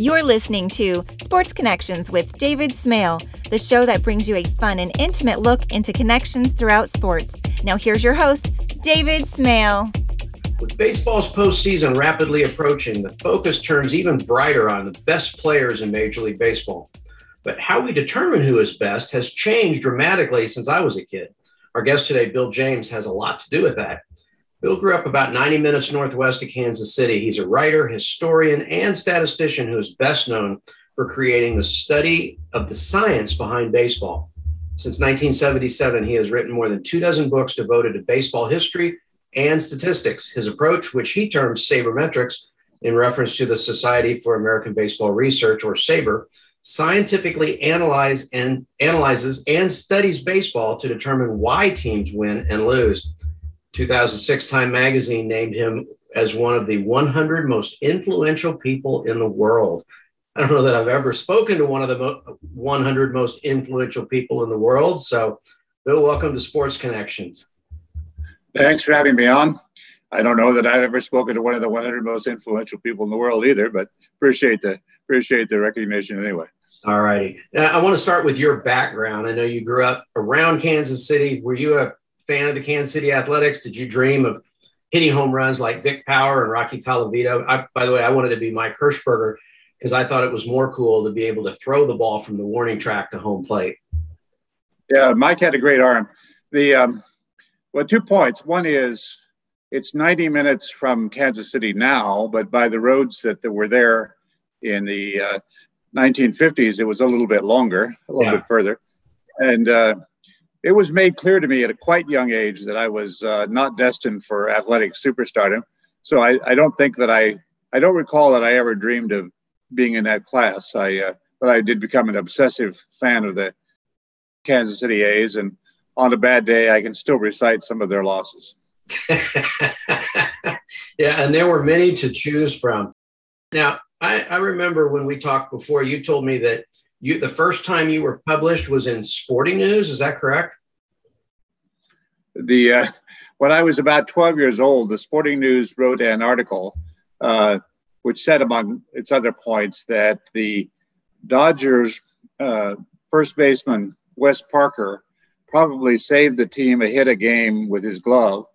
You're listening to Sports Connections with David Smale, the show that brings you a fun and intimate look into connections throughout sports. Now, here's your host, David Smale. With baseball's postseason rapidly approaching, the focus turns even brighter on the best players in Major League Baseball. But how we determine who is best has changed dramatically since I was a kid. Our guest today, Bill James, has a lot to do with that. Bill grew up about 90 minutes northwest of Kansas City. He's a writer, historian, and statistician who is best known for creating the study of the science behind baseball. Since 1977, he has written more than two dozen books devoted to baseball history and statistics. His approach, which he terms sabermetrics in reference to the Society for American Baseball Research, or SABR, scientifically analyze and analyzes and studies baseball to determine why teams win and lose. 2006 Time magazine named him as one of the 100 most influential people in the world. I don't know that I've ever spoken to one of the mo- 100 most influential people in the world. So, Bill, welcome to Sports Connections. Thanks for having me on. I don't know that I've ever spoken to one of the 100 most influential people in the world either, but appreciate the appreciate the recognition anyway. All righty. I want to start with your background. I know you grew up around Kansas City. Were you a fan of the Kansas City Athletics? Did you dream of hitting home runs like Vic Power and Rocky Colavito? I, by the way, I wanted to be Mike Hershberger because I thought it was more cool to be able to throw the ball from the warning track to home plate. Yeah, Mike had a great arm. The um, well, two points. One is it's 90 minutes from Kansas City now, but by the roads that, that were there in the uh, 1950s, it was a little bit longer, a little yeah. bit further. And uh, it was made clear to me at a quite young age that I was uh, not destined for athletic superstardom. So I, I, don't think that I, I don't recall that I ever dreamed of being in that class. I, uh, but I did become an obsessive fan of the Kansas City A's, and on a bad day, I can still recite some of their losses. yeah, and there were many to choose from. Now, I, I remember when we talked before, you told me that you the first time you were published was in Sporting News. Is that correct? The uh, when I was about 12 years old, the Sporting News wrote an article uh, which said, among its other points, that the Dodgers uh, first baseman Wes Parker probably saved the team a hit a game with his glove,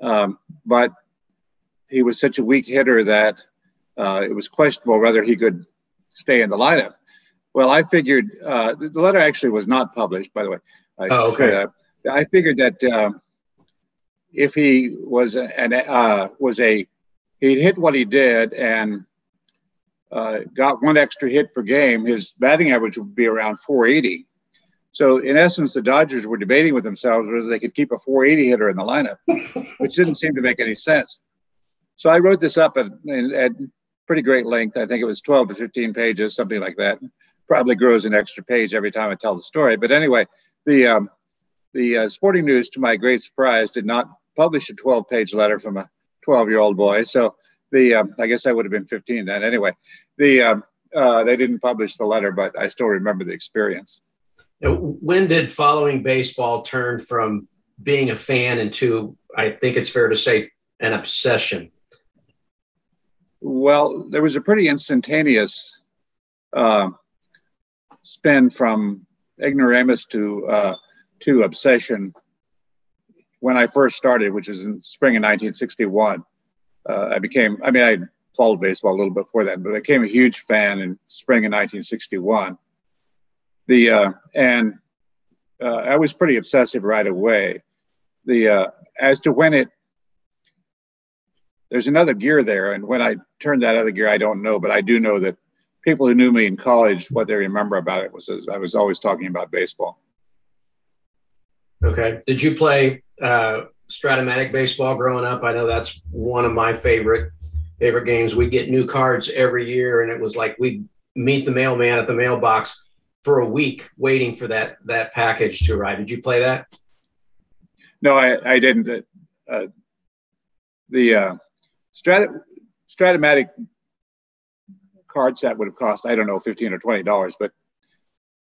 um, but he was such a weak hitter that uh, it was questionable whether he could stay in the lineup. Well, I figured uh, the letter actually was not published, by the way. I oh, okay. I figured that um, if he was an uh, was a he hit what he did and uh, got one extra hit per game, his batting average would be around 480. So in essence, the Dodgers were debating with themselves whether they could keep a 480 hitter in the lineup, which didn't seem to make any sense. So I wrote this up at, at pretty great length. I think it was 12 to 15 pages, something like that probably grows an extra page every time I tell the story. But anyway, the um, the uh, Sporting News, to my great surprise, did not publish a 12 page letter from a 12 year old boy. So the um, I guess I would have been 15 then. Anyway, the um, uh, they didn't publish the letter, but I still remember the experience. When did following baseball turn from being a fan into, I think it's fair to say, an obsession? Well, there was a pretty instantaneous uh, spin from ignoramus to uh, to obsession when I first started, which is in spring of 1961. Uh, I became, I mean, I followed baseball a little before that, but I became a huge fan in spring of 1961. The uh, and uh, I was pretty obsessive right away. The uh, as to when it there's another gear there, and when I turned that other gear, I don't know, but I do know that people who knew me in college, what they remember about it was I was always talking about baseball. Okay. Did you play uh, Strat-O-Matic baseball growing up? I know that's one of my favorite favorite games. We get new cards every year, and it was like we meet the mailman at the mailbox for a week waiting for that that package to arrive. Did you play that? No, I, I didn't. Uh, the uh, Strat- Strat-O-Matic card set would have cost I don't know fifteen or twenty dollars, but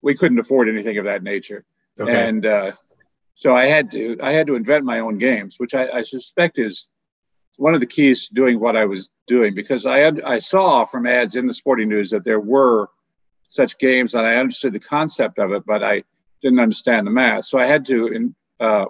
we couldn't afford anything of that nature, okay. and uh, so I had to I had to invent my own games, which I, I suspect is one of the keys to doing what I was doing because I had I saw from ads in the Sporting News that there were such games and I understood the concept of it, but I didn't understand the math. So I had to in, uh,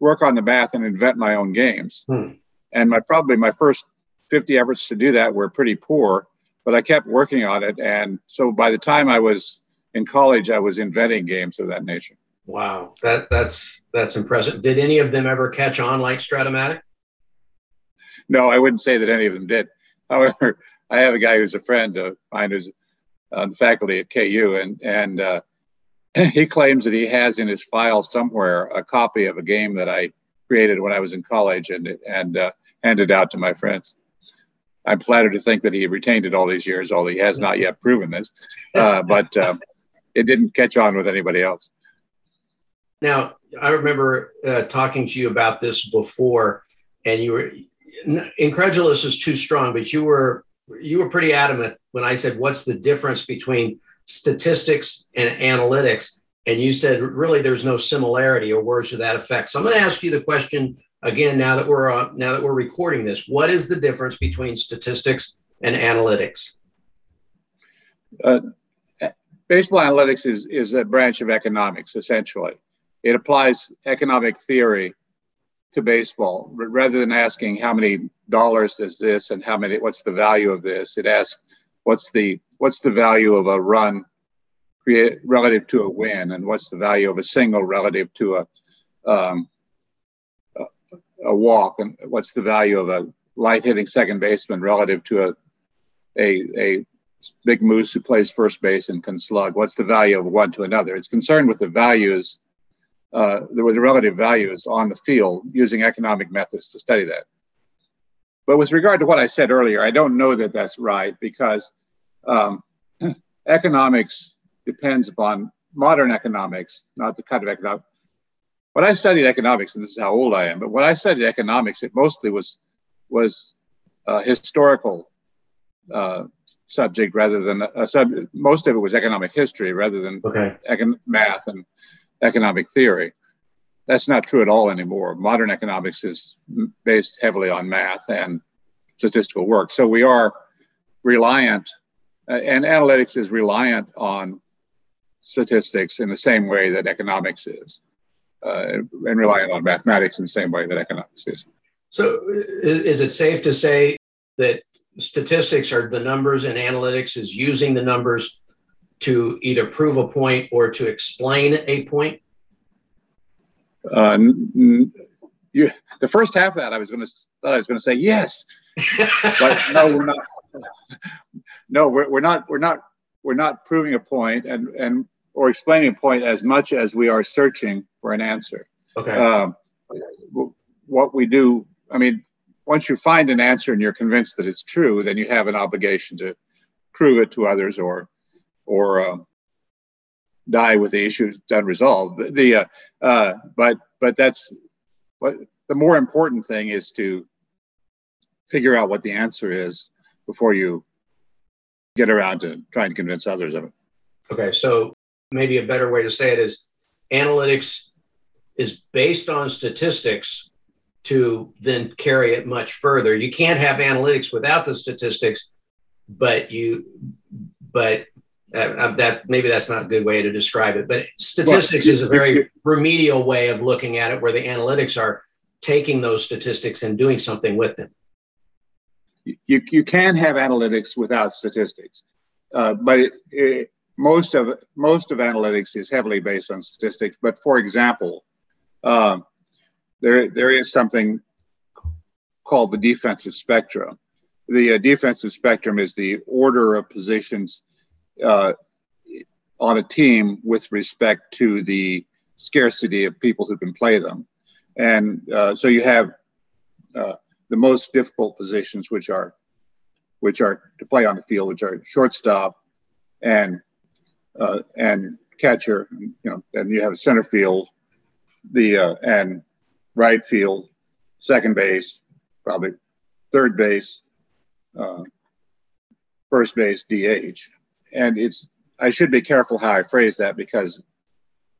work on the math and invent my own games. Hmm. And my probably my first 50 efforts to do that were pretty poor, but I kept working on it. And so by the time I was in college, I was inventing games of that nature. Wow, that that's that's impressive. Did any of them ever catch on like Strat-O-Matic? No, I wouldn't say that any of them did. However, I have a guy who's a friend of mine who's on the faculty at KU, and and uh, he claims that he has in his file somewhere a copy of a game that I created when I was in college and and uh, handed out to my friends. I'm flattered to think that he retained it all these years, although he has not yet proven this. Uh, but um, it didn't catch on with anybody else. Now, I remember uh, talking to you about this before, and you were incredulous is too strong, but you were you were pretty adamant when I said, "What's the difference between statistics and analytics?" And you said, "Really, there's no similarity or words to that effect." So I'm going to ask you the question again now that we're uh, now that we're recording this. What is the difference between statistics and analytics? Uh, baseball analytics is is a branch of economics, essentially. It applies economic theory to baseball. Rather than asking how many dollars does this and how many what's the value of this it asks what's the what's the value of a run create relative to a win and what's the value of a single relative to a um, a, walk and what's the value of a light hitting second baseman relative to a a, a big moose who plays first base and can slug? What's the value of one to another? It's concerned with the values uh, the, the relative values on the field using economic methods to study that. But with regard to what I said earlier, I don't know that that's right because um, economics depends upon modern economics, not the kind of economic. When I studied economics, and this is how old I am, but when I studied economics, it mostly was was a historical uh, subject rather than a, a sub. Most of it was economic history rather than okay. econ- math and economic theory. That's not true at all anymore. Modern economics is based heavily on math and statistical work. So we are reliant, uh, and analytics is reliant on statistics in the same way that economics is, uh, and reliant on mathematics in the same way that economics is. So, is it safe to say that statistics are the numbers and analytics is using the numbers to either prove a point or to explain a point? Uh, you, the first half of that, I was going to I was going to say yes, but no, we're not. No, we're, we're not. We're not. We're not proving a point and and or explaining a point as much as we are searching for an answer. Okay. Um, what we do, I mean, once you find an answer and you're convinced that it's true, then you have an obligation to prove it to others or or um, die with the issues unresolved. The, uh, uh, but but that's what the more important thing is to figure out what the answer is before you get around to trying to convince others of it. Okay, so maybe a better way to say it is analytics is based on statistics to then carry it much further. You can't have analytics without the statistics, but you but uh, uh, that maybe that's not a good way to describe it, but statistics well, is a very remedial way of looking at it, where the analytics are taking those statistics and doing something with them. You, you can have analytics without statistics, uh, but it, it, most of most of analytics is heavily based on statistics. But for example, um, there there is something called the defensive spectrum. The uh, defensive spectrum is the order of positions uh, on a team with respect to the scarcity of people who can play them. And uh, so you have uh, the most difficult positions, which are which are to play on the field, which are shortstop and uh, and catcher. You know, and you have center field, the uh, and right field, second base, probably third base, uh, first base, DH and it's I should be careful how I phrase that because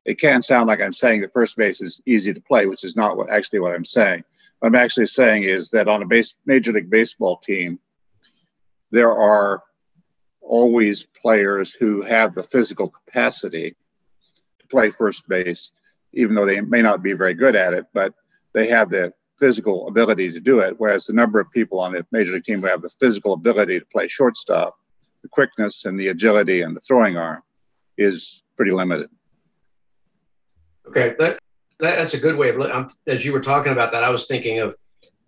it can sound like I'm saying that first base is easy to play, which is not what actually what I'm saying. I'm actually saying is that on a base, Major League Baseball team, there are always players who have the physical capacity to play first base, even though they may not be very good at it, but they have the physical ability to do it. Whereas the number of people on a major league team who have the physical ability to play shortstop, the quickness and the agility and the throwing arm is pretty limited. Okay, that, that that's a good way of. as you were talking about that, I was thinking of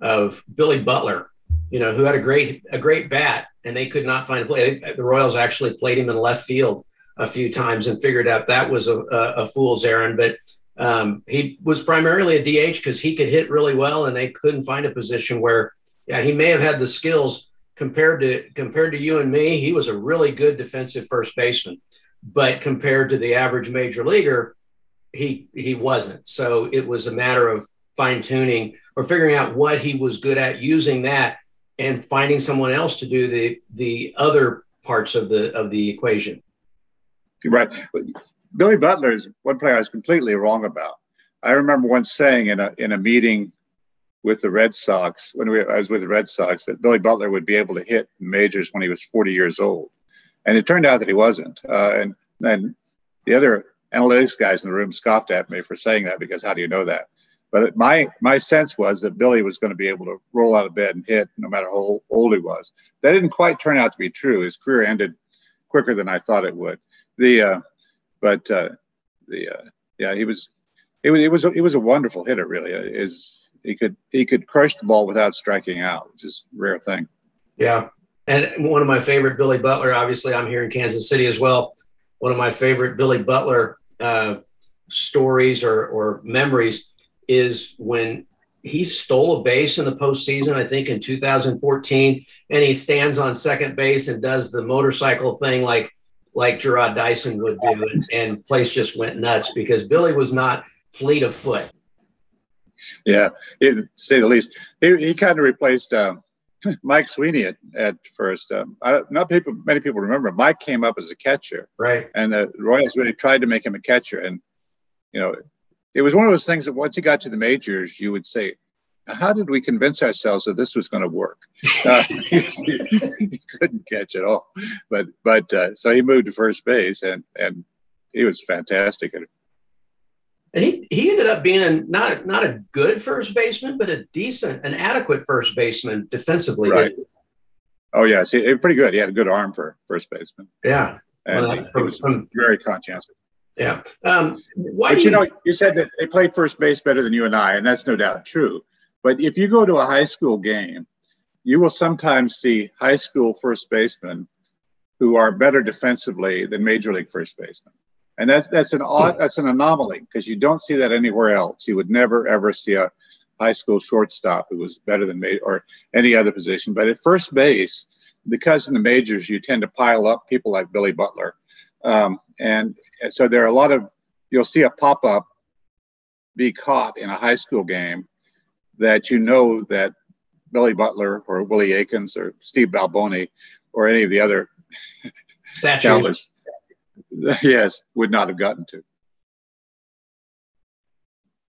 of Billy Butler, you know, who had a great a great bat, and they could not find a play. The Royals actually played him in left field a few times and figured out that was a, a, a fool's errand. But um, he was primarily a DH because he could hit really well, and they couldn't find a position where, yeah, he may have had the skills compared to compared to you and me. He was a really good defensive first baseman, but compared to the average major leaguer, he he wasn't. So it was a matter of fine tuning or figuring out what he was good at, using that, and finding someone else to do the the other parts of the of the equation. Right. Billy Butler is one player I was completely wrong about. I remember once saying in a in a meeting with the Red Sox when we, I was with the Red Sox that Billy Butler would be able to hit majors when he was 40 years old, and it turned out that he wasn't. Uh, and then the other analytics guys in the room scoffed at me for saying that because how do you know that? But my my sense was that Billy was going to be able to roll out of bed and hit no matter how old he was. That didn't quite turn out to be true. His career ended quicker than I thought it would. The uh, but uh, the uh, yeah he was it was it was a, it was a wonderful hitter really. Is he could he could crush the ball without striking out, which is a rare thing. Yeah, and one of my favorite Billy Butler. Obviously, I'm here in Kansas City as well. One of my favorite Billy Butler uh, stories or, or memories is when he stole a base in the postseason, I think in 2014, and he stands on second base and does the motorcycle thing like like Jarrod Dyson would do, and, and place just went nuts because Billy was not fleet of foot. Yeah, to say the least. He, he kind of replaced um, Mike Sweeney at, at first. Um, I, not people, many people remember. Mike came up as a catcher, right? And the Royals really tried to make him a catcher, and you know, it was one of those things that once he got to the majors, you would say, "How did we convince ourselves that this was going to work?" Uh, he, couldn't catch at all, but but uh, so he moved to first base, and and he was fantastic at it. And he, he ended up being not not a good first baseman, but a decent, an adequate first baseman defensively. Right. Oh yeah, see, pretty good. He had a good arm for first baseman. Yeah, and well, he, he, was from, very conscientious. Yeah. Um, why but you, you know, you said that they played first base better than you and I, and that's no doubt true. But if you go to a high school game, you will sometimes see high school first basemen who are better defensively than major league first basemen. And that's that's an odd that's an anomaly because you don't see that anywhere else. You would never ever see a high school shortstop who was better than me or any other position. But at first base, because in the majors you tend to pile up people like Billy Butler, um, and, and so there are a lot of you'll see a pop up be caught in a high school game that you know that Billy Butler or Willie Aikens or Steve Balboni or any of the other statues yes, would not have gotten to.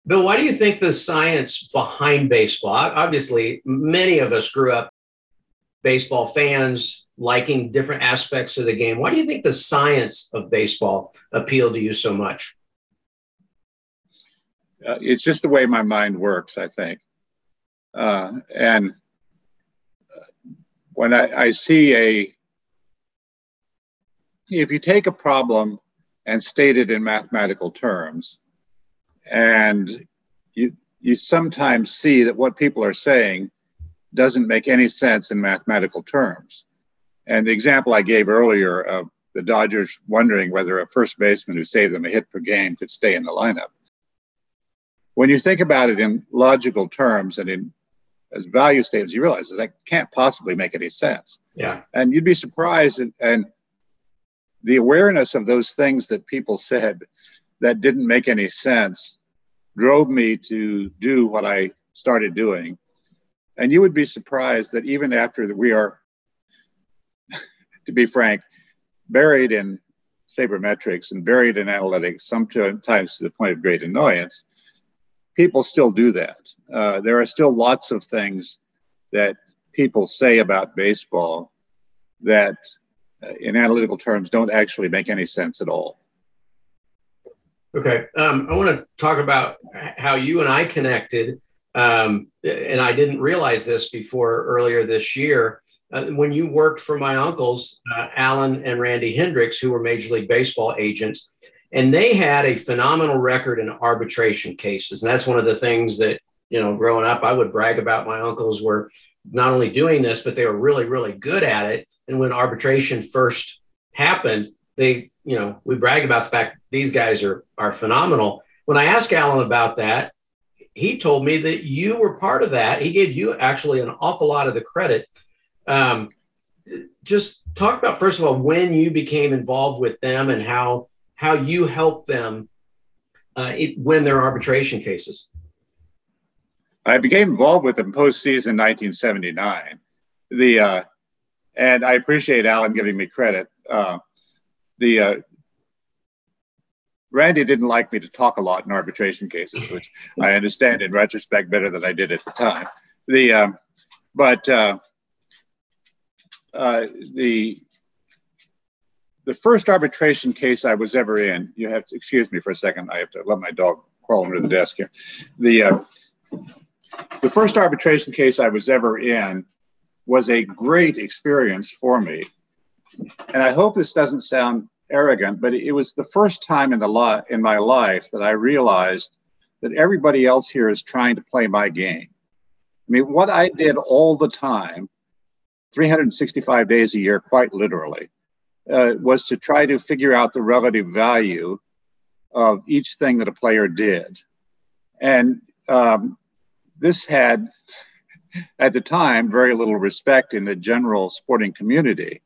Bill, why do you think the science behind baseball? Obviously, many of us grew up baseball fans, liking different aspects of the game. Why do you think the science of baseball appealed to you so much? Uh, it's just the way my mind works, I think. Uh, and when I, I see a if you take a problem and state it in mathematical terms, and you you sometimes see that what people are saying doesn't make any sense in mathematical terms. And the example I gave earlier of the Dodgers wondering whether a first baseman who saved them a hit per game could stay in the lineup. When you think about it in logical terms and in as value statements, you realize that that can't possibly make any sense. Yeah. And you'd be surprised and, and the awareness of those things that people said that didn't make any sense drove me to do what I started doing. And you would be surprised that even after we are, to be frank, buried in sabermetrics and buried in analytics, sometimes to the point of great annoyance, people still do that. Uh, there are still lots of things that people say about baseball that, in analytical terms, don't actually make any sense at all. Okay. Um, I want to talk about how you and I connected. Um, and I didn't realize this before earlier this year. Uh, when you worked for my uncles, uh, Alan and Randy Hendricks, who were Major League Baseball agents, and they had a phenomenal record in arbitration cases. And that's one of the things that, you know, growing up, I would brag about my uncles were not only doing this, but they were really, really good at it. And when arbitration first happened, they, you know, we brag about the fact these guys are are phenomenal. When I asked Alan about that, he told me that you were part of that. He gave you actually an awful lot of the credit. Um, just talk about first of all when you became involved with them and how how you helped them uh, it, win their arbitration cases. I became involved with them postseason 1979. The uh, and I appreciate Alan giving me credit. Uh, the uh, Randy didn't like me to talk a lot in arbitration cases, which I understand in retrospect better than I did at the time. The um, but uh, uh, the the first arbitration case I was ever in. You have to excuse me for a second. I have to let my dog crawl under the desk here. The uh, the first arbitration case I was ever in was a great experience for me, and I hope this doesn't sound arrogant, but it was the first time in the li- in my life that I realized that everybody else here is trying to play my game. I mean, what I did all the time, 365 days a year, quite literally, uh, was to try to figure out the relative value of each thing that a player did. And um, this had, at the time, very little respect in the general sporting community.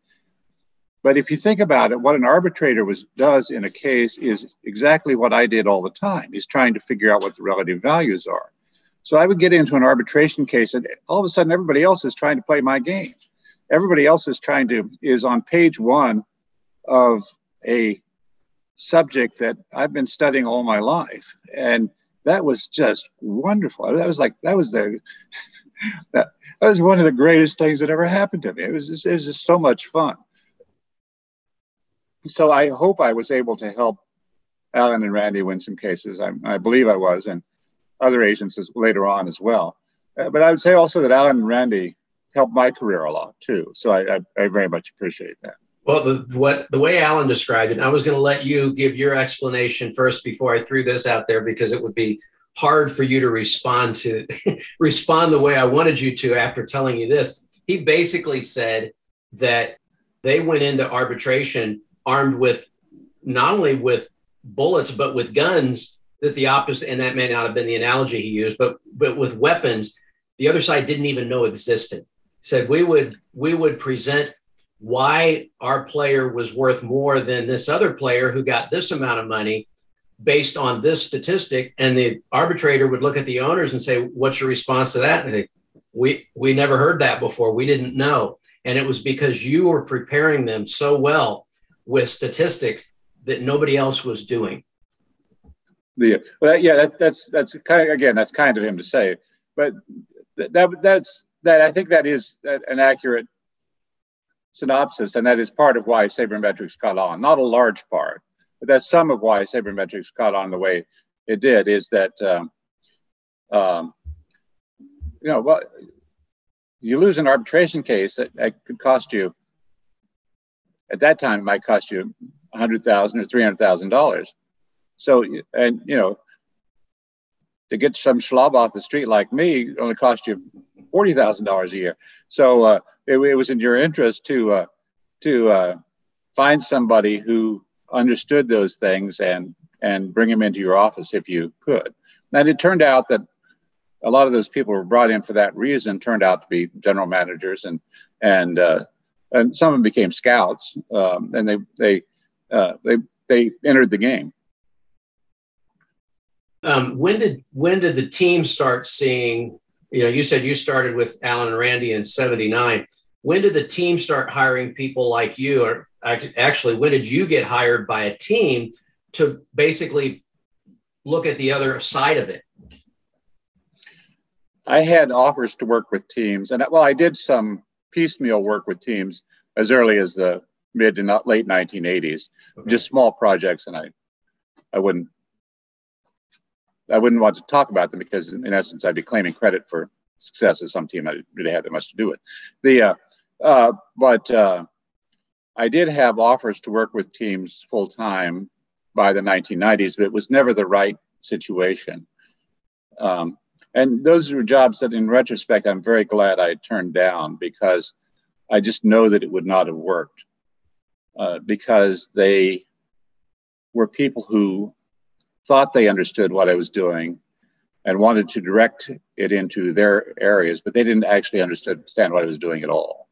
But if you think about it, what an arbitrator was, does in a case is exactly what I did all the time. He's trying to figure out what the relative values are. So I would get into an arbitration case, and all of a sudden, everybody else is trying to play my game. Everybody else is trying to is on page one of a subject that I've been studying all my life, and that was just wonderful. That was like that was the that, that was one of the greatest things that ever happened to me. It was just, it was just so much fun so I hope I was able to help Alan and Randy win some cases. I, I believe I was, and other agents as, later on as well. Uh, but I would say also that Alan and Randy helped my career a lot too. So I, I, I very much appreciate that. Well, the, what the way Alan described it, I was going to let you give your explanation first before I threw this out there because it would be hard for you to respond to respond the way I wanted you to after telling you this. He basically said that they went into arbitration armed with not only with bullets but with guns that the opposite and that may not have been the analogy he used but but with weapons the other side didn't even know existed said we would we would present why our player was worth more than this other player who got this amount of money based on this statistic. And the arbitrator would look at the owners and say what's your response to that? And they we we never heard that before. We didn't know. And it was because you were preparing them so well with statistics that nobody else was doing. Yeah, well, yeah, that, that's that's kind of again that's kind of him to say, but that that's that I think that is an accurate synopsis, and that is part of why sabermetrics caught on. Not a large part, but that's some of why sabermetrics caught on the way it did. Is that um, um, you know well, you lose an arbitration case that, that could cost you at that time it might cost you a hundred thousand or three hundred thousand dollars. So and you know to get some schlub off the street like me only cost you forty thousand dollars a year. So uh, it, it, was in your interest to uh, to uh, find somebody who understood those things and and bring them into your office if you could. And it turned out that a lot of those people were brought in for that reason turned out to be general managers and and uh, and some of them became scouts, um, and they they uh, they they entered the game. Um, when did when did the team start seeing? You know, you said you started with Alan and Randy in '79. When did the team start hiring people like you? Or actually, when did you get hired by a team to basically look at the other side of it? I had offers to work with teams, and well, I did some piecemeal work with teams as early as the mid to not late 1980s, okay. just small projects, and I, I wouldn't, I wouldn't want to talk about them because in essence I'd be claiming credit for success of some team I really had that much to do with. The, uh, uh, but uh, I did have offers to work with teams full time by the 1990s, but it was never the right situation. Um, and those were jobs that, in retrospect, I'm very glad I turned down because I just know that it would not have worked uh, because they were people who thought they understood what I was doing and wanted to direct it into their areas, but they didn't actually understand what I was doing at all.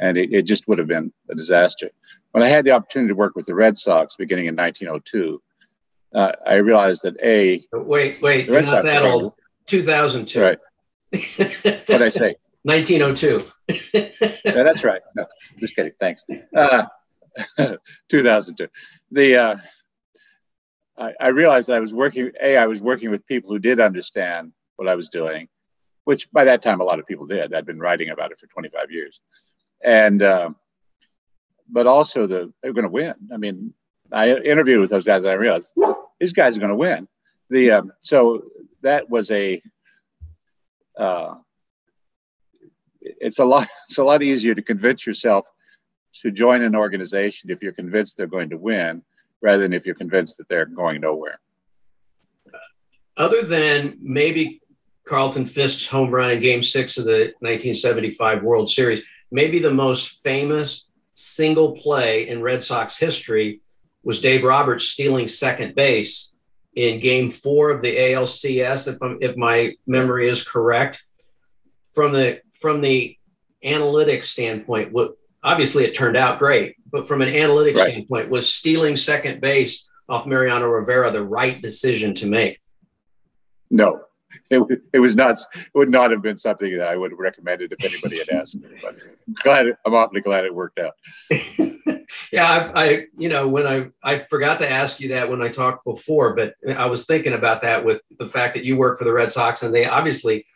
And it, it just would have been a disaster. When I had the opportunity to work with the Red Sox beginning in 1902, uh, I realized that A. Wait, wait, not Sox that old. 2002. Right. what I say? 1902. yeah, that's right. No, just kidding. Thanks. Uh, 2002. The uh, I, I, realized I was working. A, I was working with people who did understand what I was doing, which by that time a lot of people did. I'd been writing about it for 25 years, and uh, but also the they're going to win. I mean, I interviewed with those guys, and I realized these guys are going to win. The um, so that was a uh, it's a lot it's a lot easier to convince yourself to join an organization if you're convinced they're going to win rather than if you're convinced that they're going nowhere. Other than maybe Carlton Fisk's home run in game six of the 1975 World Series, maybe the most famous single play in Red Sox history was Dave Roberts stealing second base in game four of the ALCS, if, I'm, if my memory is correct. From the, from the analytics standpoint, what, obviously it turned out great, but from an analytics right. standpoint, was stealing second base off Mariano Rivera the right decision to make? No, it, it was not. It would not have been something that I would have recommended if anybody had asked me. But glad, I'm awfully glad it worked out. yeah, I, I, you know, when I I forgot to ask you that when I talked before, but I was thinking about that with the fact that you work for the Red Sox, and they obviously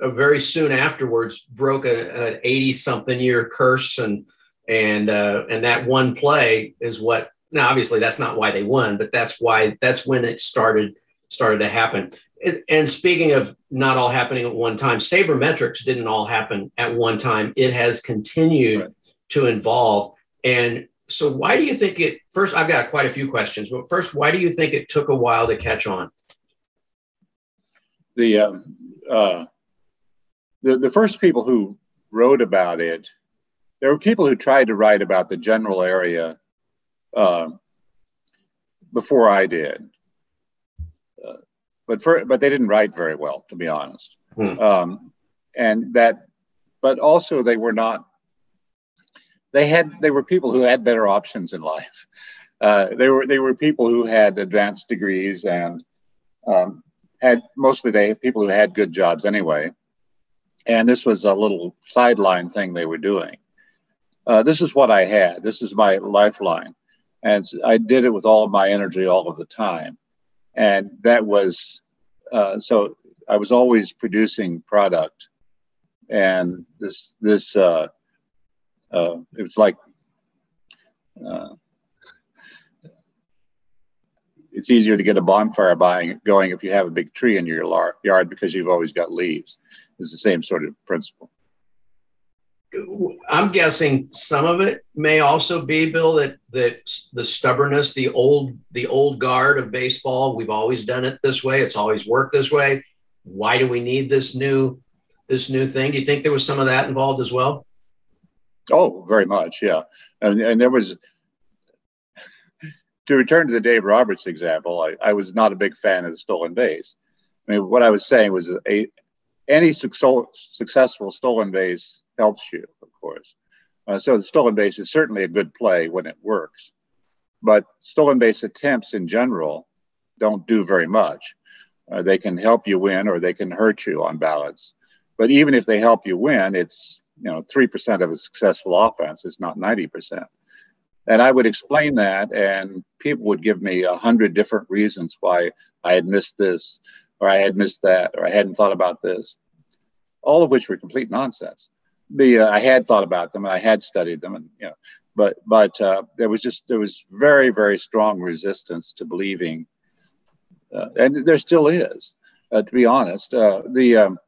uh, very soon afterwards broke a, an 80 something year curse and and uh, and that one play is what now obviously that's not why they won but that's why that's when it started started to happen. And speaking of not all happening at one time sabermetrics didn't all happen at one time. It has continued right. to evolve. And so why do you think it first i've got quite a few questions but first why do you think it took a while to catch on? The um, uh, the, the first people who wrote about it there were people who tried to write about the general area uh, before I did, uh, but for but they didn't write very well, to be honest. Hmm. Um, and that, but also they were not. They had they were people who had better options in life. Uh, they were they were people who had advanced degrees and um, had mostly they people who had good jobs anyway. And this was a little sideline thing they were doing uh, this is what I had. This is my lifeline. And I did it with all of my energy all of the time. And that was, uh, so I was always producing product. And this, this, uh, uh it was like, uh, it's easier to get a bonfire buying, going if you have a big tree in your yard because you've always got leaves. It's the same sort of principle. I'm guessing some of it may also be, Bill, that that the stubbornness, the old the old guard of baseball. We've always done it this way. It's always worked this way. Why do we need this new this new thing? Do you think there was some of that involved as well? Oh, very much, yeah. And, and there was to return to the Dave Roberts example. I, I was not a big fan of the stolen base. I mean, what I was saying was a any successful stolen base helps you, of course. Uh, so the stolen base is certainly a good play when it works, but stolen base attempts in general don't do very much. Uh, they can help you win or they can hurt you on ballots. But even if they help you win, it's you know three percent of a successful offense. It's not ninety percent. And I would explain that, and people would give me a hundred different reasons why I had missed this, or I had missed that, or I hadn't thought about this. all of which were complete nonsense. The uh, I had thought about them, and I had studied them, and you know, but but uh, there was just there was very very strong resistance to believing, uh, and there still is, uh, to be honest. Uh, the um,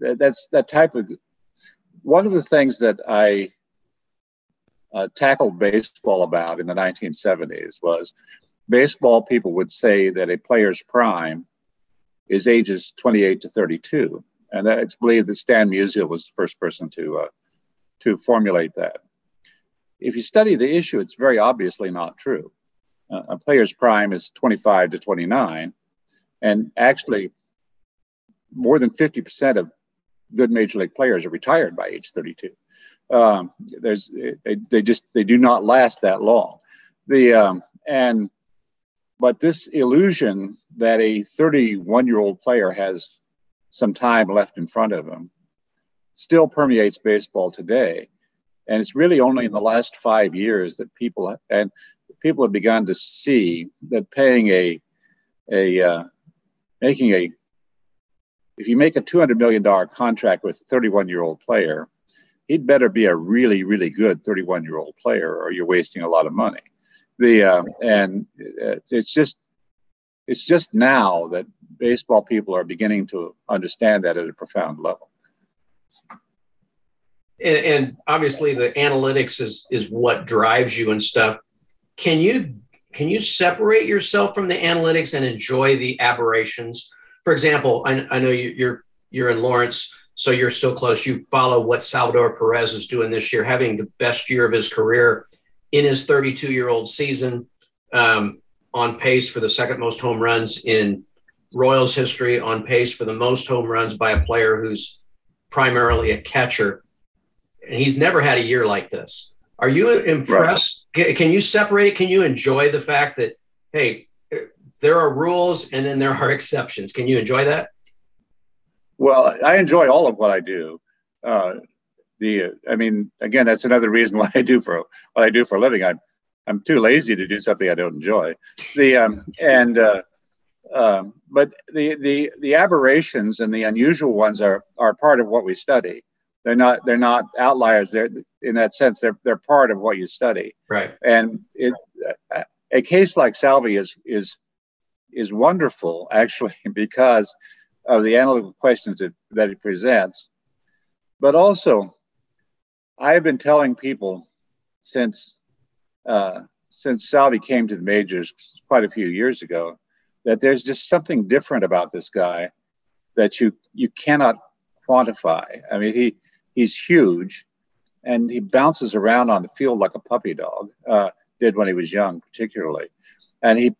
th- that's that type of one of the things that I uh, tackled baseball about in the 1970s was baseball people would say that a player's prime is ages 28 to 32. And it's believed that Stan Musial was the first person to, uh, to formulate that. If you study the issue, it's very obviously not true. Uh, a player's prime is 25 to 29. And actually, more than 50% of good major league players are retired by age 32. Um, there's they, they, just they do not last that long. The um, and but this illusion that a 31 year old player has some time left in front of him still permeates baseball today. And it's really only in the last five years that people and people have begun to see that paying a a uh, making a if you make a $200 million contract with a 31 year old player, he'd better be a really, really good 31 year old player or you're wasting a lot of money the uh, and it's just it's just now that baseball people are beginning to understand that at a profound level. And, and, obviously, the analytics is is what drives you and stuff. Can you can you separate yourself from the analytics and enjoy the aberrations? For example, I, I know you, you're you're in Lawrence, so you're still close. You follow what Salvador Perez is doing this year, having the best year of his career in his 32 year old season, um, on pace for the second most home runs in Royals history, on pace for the most home runs by a player who's primarily a catcher. And he's never had a year like this. Are you impressed? Right. Can you separate it? Can you enjoy the fact that, hey, there are rules and then there are exceptions? Can you enjoy that? Well, I enjoy all of what I do. Uh, the I mean, again, that's another reason why I do for what I do for a living. I'm I'm too lazy to do something I don't enjoy. The um, and uh, um, but the the the aberrations and the unusual ones are are part of what we study. They're not they're not outliers. They're in that sense they're they're part of what you study. Right. And it a case like Salvi is is is wonderful actually because of the analytical questions that, that it presents, but also I've been telling people since uh, since Salvi came to the majors quite a few years ago that there's just something different about this guy that you you cannot quantify. I mean, he he's huge, and he bounces around on the field like a puppy dog. Uh, did when he was young, particularly, and he,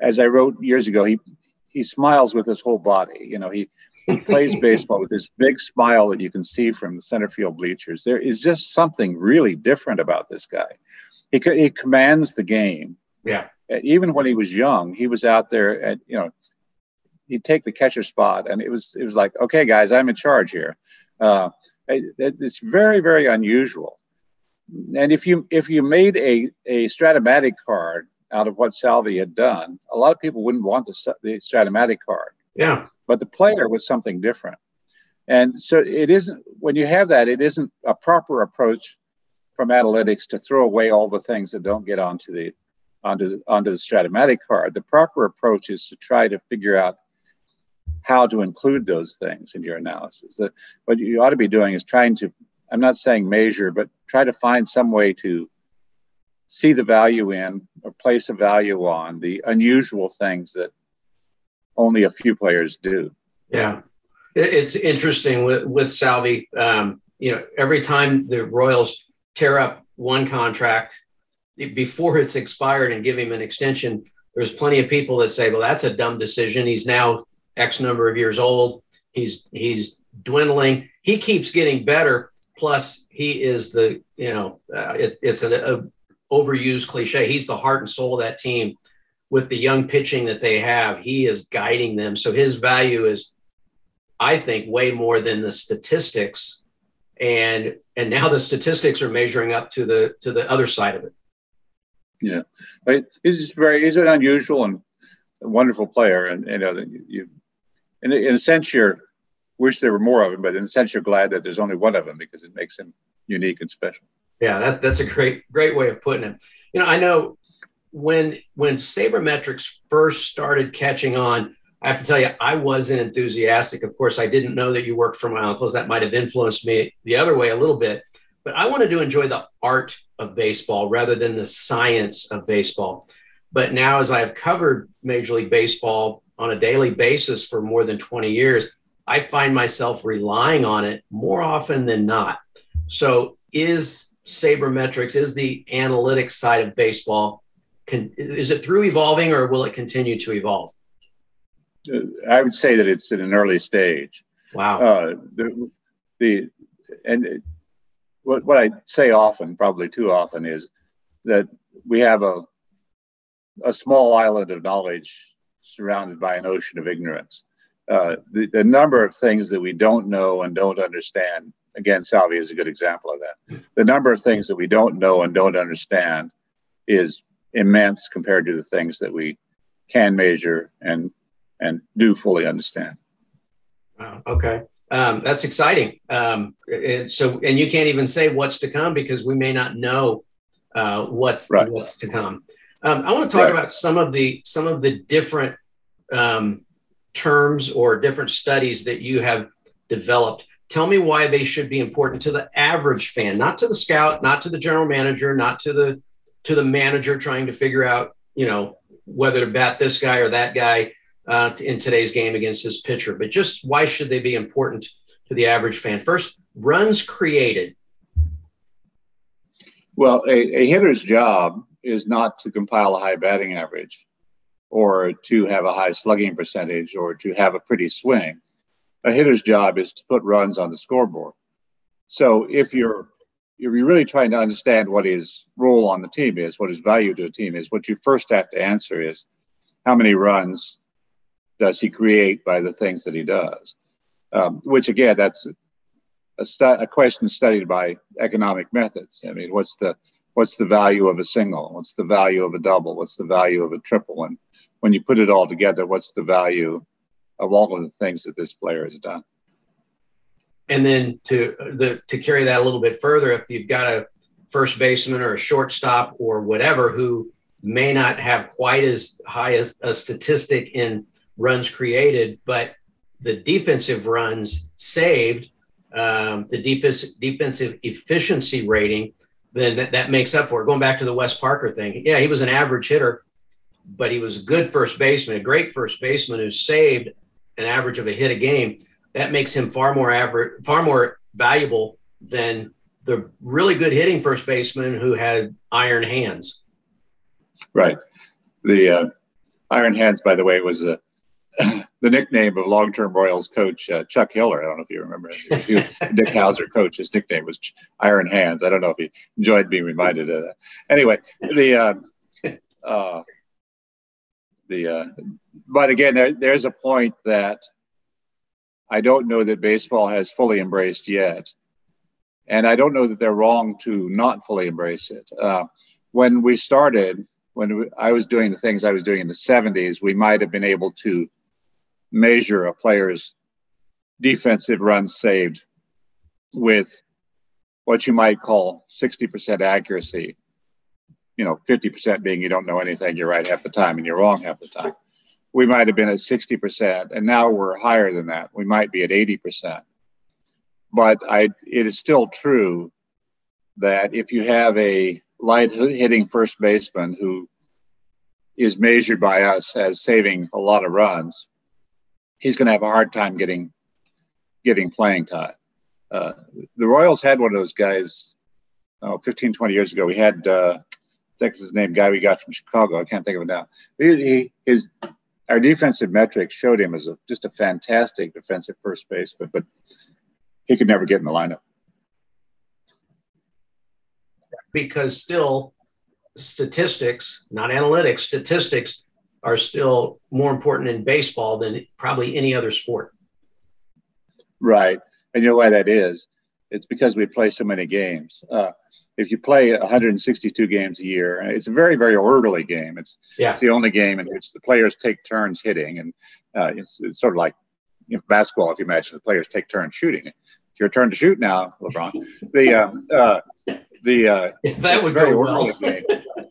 as I wrote years ago, he he smiles with his whole body. You know, he he plays baseball with this big smile that you can see from the center field bleachers. There is just something really different about this guy. He, he commands the game. Yeah. Even when he was young, he was out there at, you know, he'd take the catcher spot and it was, it was like, okay, guys, I'm in charge here. Uh, it, it's very, very unusual. And if you, if you made a, a Strat-O-Matic card out of what Salvi had done, a lot of people wouldn't want the, the Strat-O-Matic card. Yeah but the player was something different. And so it isn't, when you have that, it isn't a proper approach from analytics to throw away all the things that don't get onto the, onto, onto the Strat-O-Matic card. The proper approach is to try to figure out how to include those things in your analysis. The, what you ought to be doing is trying to, I'm not saying measure, but try to find some way to see the value in or place a value on the unusual things that only a few players do. Yeah, it's interesting with with Salvi. Um, you know, every time the Royals tear up one contract before it's expired and give him an extension, there's plenty of people that say, "Well, that's a dumb decision. He's now X number of years old. He's he's dwindling. He keeps getting better. Plus, he is the you know, uh, it, it's an a overused cliche. He's the heart and soul of that team." With the young pitching that they have, he is guiding them. So his value is, I think, way more than the statistics. And and now the statistics are measuring up to the to the other side of it. Yeah, he's very he's an unusual and wonderful player, and you know you in, in a sense, you're wish there were more of them, but in a sense, you're glad that there's only one of them because it makes him unique and special. Yeah, that, that's a great great way of putting it. You know, I know when when sabermetrics first started catching on, I have to tell you, I wasn't enthusiastic. Of course, I didn't know that you worked for my uncles. That might have influenced me the other way a little bit. But I wanted to enjoy the art of baseball rather than the science of baseball. But now, as I've covered Major League Baseball on a daily basis for more than 20 years, I find myself relying on it more often than not. So, is sabermetrics, is the analytics side of baseball, can, is it through evolving or will it continue to evolve? I would say that it's in an early stage. Wow. Uh, the, the and what what I say often, probably too often, is that we have a a small island of knowledge surrounded by an ocean of ignorance. Uh, the, the number of things that we don't know and don't understand. Again, Salvy is a good example of that. The number of things that we don't know and don't understand is immense compared to the things that we can measure and and do fully understand. Wow. Okay. Um, that's exciting. Um, it, so, and you can't even say what's to come because we may not know uh, what's right. what's to come. Um, I want to talk right. about some of the some of the different um, terms or different studies that you have developed. Tell me why they should be important to the average fan, not to the scout, not to the general manager, not to the to the manager trying to figure out, you know, whether to bat this guy or that guy uh, in today's game against his pitcher. But just why should they be important to the average fan? First, runs created. Well, a, a hitter's job is not to compile a high batting average or to have a high slugging percentage or to have a pretty swing. A hitter's job is to put runs on the scoreboard. So if you're if you're really trying to understand what his role on the team is, what his value to a team is, what you first have to answer is how many runs does he create by the things that he does? Um, which again, that's a, stu- a question studied by economic methods. I mean, what's the what's the value of a single? What's the value of a double? What's the value of a triple? And when you put it all together, what's the value of all of the things that this player has done? And then to the to carry that a little bit further, if you've got a first baseman or a shortstop or whatever who may not have quite as high as a statistic in runs created, but the defensive runs saved, um, the defensive defensive efficiency rating, then that, that makes up for it. Going back to the Wes Parker thing, yeah, he was an average hitter, but he was a good first baseman, a great first baseman who saved an average of a hit a game. That makes him far more average, far more valuable than the really good hitting first baseman who had iron hands. Right. The uh, iron hands, by the way, was a the nickname of long-term Royals coach uh, Chuck Hiller. I don't know if you remember. Dick Howser coach. His nickname was Iron Hands. I don't know if he enjoyed being reminded of that. Anyway, the uh, uh, the uh, but again, there, there's a point that I don't know that baseball has fully embraced yet, and I don't know that they're wrong to not fully embrace it. Uh, when we started, when I was doing the things I was doing in the 70s, we might have been able to measure a player's defensive runs saved with what you might call 60% accuracy. You know, 50% being you don't know anything, you're right half the time, and you're wrong half the time. We might have been at 60%, and now we're higher than that. We might be at 80%. But I, it is still true that if you have a light hitting first baseman who is measured by us as saving a lot of runs, he's going to have a hard time getting getting playing time. Uh, the Royals had one of those guys oh, 15, 20 years ago. We had uh, Texas name guy we got from Chicago. I can't think of it now. He, he, his our defensive metrics showed him as a, just a fantastic defensive first baseman, but he could never get in the lineup. Because still, statistics, not analytics, statistics are still more important in baseball than probably any other sport. Right. And you know why that is? It's because we play so many games. Uh, if you play 162 games a year, it's a very, very orderly game. It's, yeah. it's the only game in which the players take turns hitting, and uh, it's, it's, sort of like you know, basketball, if you imagine the players take turns shooting. It's your turn to shoot now, LeBron. The um, uh, the uh, that would go well. game.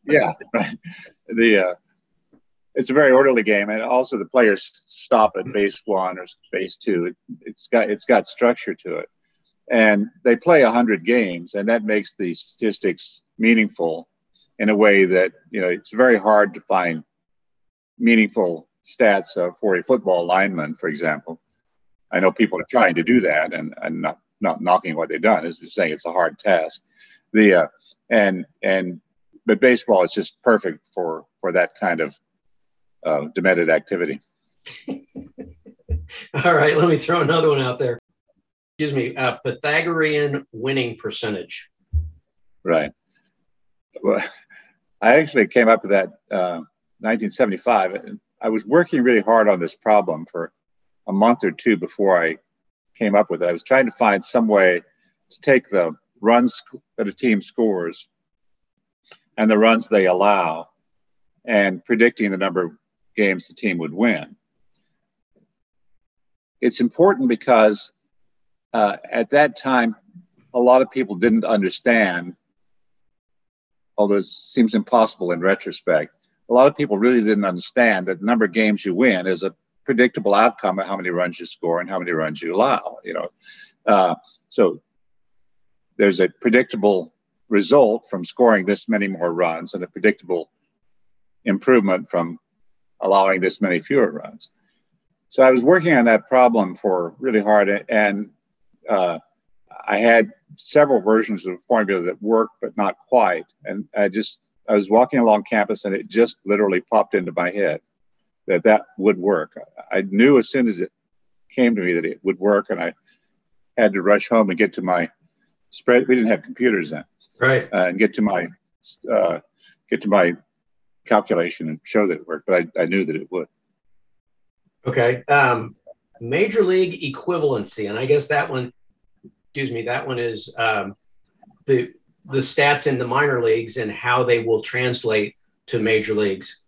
Yeah, right. The uh, it's a very orderly game, and also the players stop at base one or base two. It, it's got it's got structure to it, and they play hundred games, and that makes the statistics meaningful in a way that you know it's very hard to find meaningful stats uh, for a football lineman, for example. I know people are trying to do that, and and not not knocking what they've done. Is just saying it's a hard task. The uh, and and but baseball is just perfect for for that kind of uh, demented activity. All right, let me throw another one out there. Excuse me, uh, Pythagorean winning percentage. Right. Well, I actually came up with that uh, 1975. I was working really hard on this problem for a month or two before I came up with it. I was trying to find some way to take the runs that a team scores and the runs they allow and predicting the number of games the team would win. It's important because uh, at that time, a lot of people didn't understand, although it seems impossible in retrospect, a lot of people really didn't understand that the number of games you win is a predictable outcome of how many runs you score and how many runs you allow. You know, uh, so there's a predictable result from scoring this many more runs and a predictable improvement from allowing this many fewer runs. So I was working on that problem for really hard, and uh, I had several versions of the formula that worked, but not quite. And I just I was walking along campus, and it just literally popped into my head that that would work. I knew as soon as it came to me that it would work, and I had to rush home and get to my spread. We didn't have computers then, right? Uh, and get to my uh, get to my calculation and show that it worked. But I, I knew that it would. Okay. Um, major league equivalency, and I guess that one. Excuse me. That one is um, the the stats in the minor leagues and how they will translate to major leagues.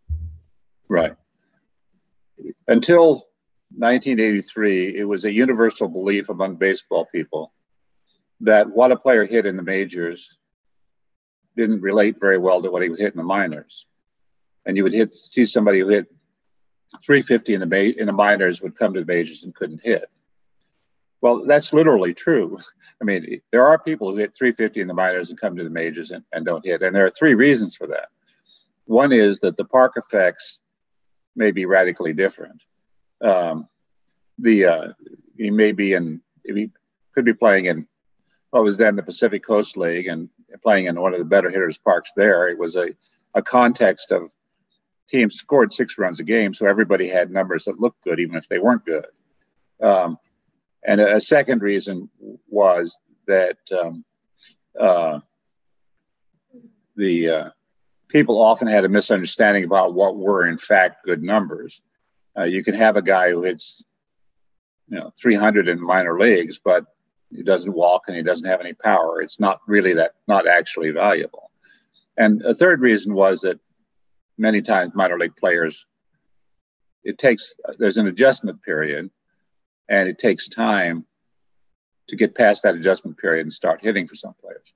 Right. Until 1983, it was a universal belief among baseball people that what a player hit in the majors didn't relate very well to what he hit in the minors. And you would hit see somebody who hit 350 in the ma- in the minors would come to the majors and couldn't hit. Well, that's literally true. I mean, there are people who hit 350 in the minors and come to the majors and, and don't hit. And there are three reasons for that. One is that the park effects may be radically different. Um, the uh, he may be in he could be playing in what was then the Pacific Coast League and playing in one of the better hitters parks there. It was a, a context of teams scored six runs a game, so everybody had numbers that looked good even if they weren't good. Um, and a, a, second reason was that um, uh, the uh, people often had a misunderstanding about what were in fact good numbers. Uh, you can have a guy who hits, you know, 300 in minor leagues, but he doesn't walk and he doesn't have any power. It's not really that, not actually valuable. And a third reason was that many times minor league players, it takes, there's an adjustment period and it takes time to get past that adjustment period and start hitting for some players.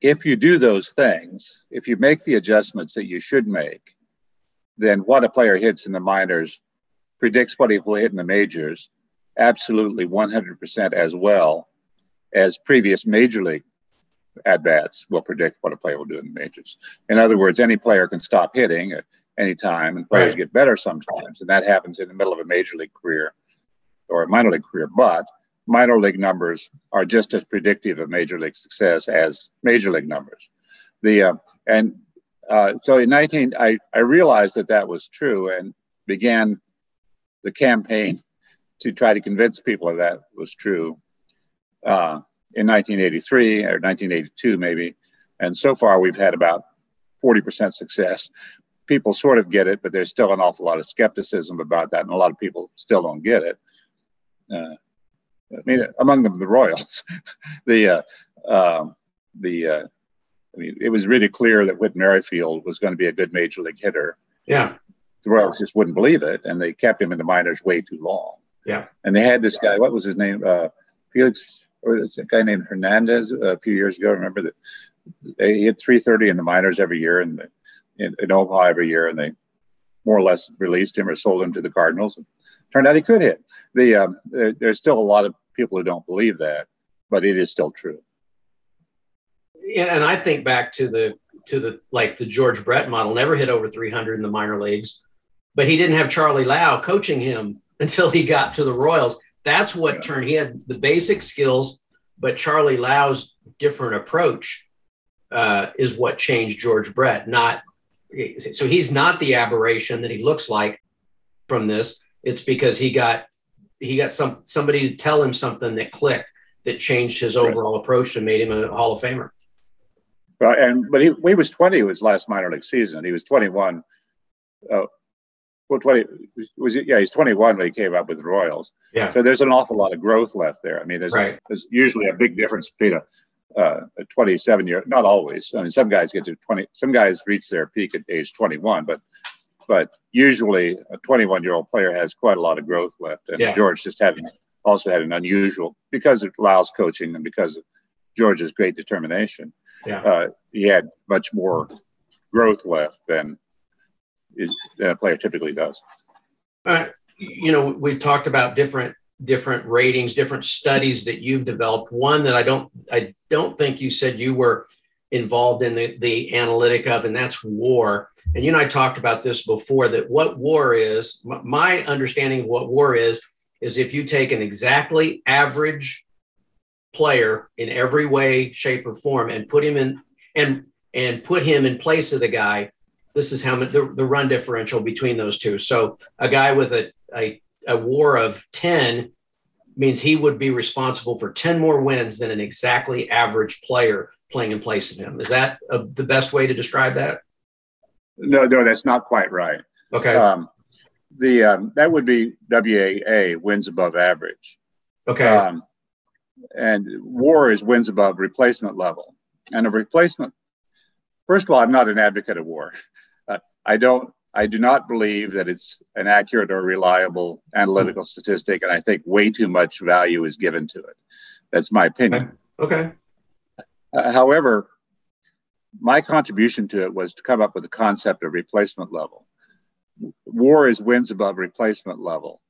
If you do those things, if you make the adjustments that you should make, then what a player hits in the minors predicts what he will hit in the majors absolutely 100% as well as previous major league at bats will predict what a player will do in the majors. In other words, any player can stop hitting at any time, and players right. get better sometimes, and that happens in the middle of a major league career or a minor league career. But minor league numbers are just as predictive of major league success as major league numbers. The uh, and uh, so in 19, I, I realized that that was true and began the campaign to try to convince people that that was true uh, in 1983 or 1982 maybe. And so far we've had about 40% success. People sort of get it, but there's still an awful lot of skepticism about that, and a lot of people still don't get it. Uh, I mean, among them the Royals. the uh, uh, the uh, I mean, it was really clear that Whit Merrifield was going to be a good major league hitter. Yeah, the Royals just wouldn't believe it, and they kept him in the minors way too long. Yeah. And they had this guy. What was his name? Uh, Felix, or it's a guy named Hernandez a few years ago. Remember that they hit 330 in the minors every year and in, in Omaha every year, and they more or less released him or sold him to the Cardinals. Turned out he could hit. The um, there, there's still a lot of people who don't believe that, but it is still true. And, and I think back to the to the like the George Brett model, never hit over 300 in the minor leagues, but he didn't have Charlie Lau coaching him until he got to the Royals. That's what yeah. turned. He had the basic skills, but Charlie Lau's different approach uh, is what changed George Brett. Not so he's not the aberration that he looks like from this. It's because he got he got some somebody to tell him something that clicked that changed his overall right. approach and made him a Hall of Famer. Well, and but he, he was 20 his last minor league season. He was 21. Uh, well, 20 was it? yeah, he's 21 when he came up with the Royals. Yeah. So there's an awful lot of growth left there. I mean, there's, right. there's usually a big difference between a, uh, a 27 year, not always. I mean, some guys get to 20, some guys reach their peak at age 21, but but usually a 21 year old player has quite a lot of growth left. And yeah. George just had also had an unusual because of Lau's coaching and because of George's great determination. Yeah. Uh, he had much more growth left than is, a player typically does. Uh, you know, we've talked about different different ratings, different studies that you've developed. One that I don't I don't think you said you were involved in the, the analytic of, and that's war. And you and I talked about this before that what war is, my understanding of what war is, is if you take an exactly average player in every way, shape, or form and put him in and and put him in place of the guy, this is how the, the run differential between those two. So a guy with a, a, a war of 10 means he would be responsible for 10 more wins than an exactly average player playing in place of him. Is that a, the best way to describe that? No, no, that's not quite right. Okay. Um, the um, that would be WAA wins above average. Okay. Um, and WAR is wins above replacement level. And a replacement. First of all, I'm not an advocate of WAR. I don't. I do not believe that it's an accurate or reliable analytical statistic, and I think way too much value is given to it. That's my opinion. Okay. okay. Uh, however, my contribution to it was to come up with the concept of replacement level. War is wins above replacement level.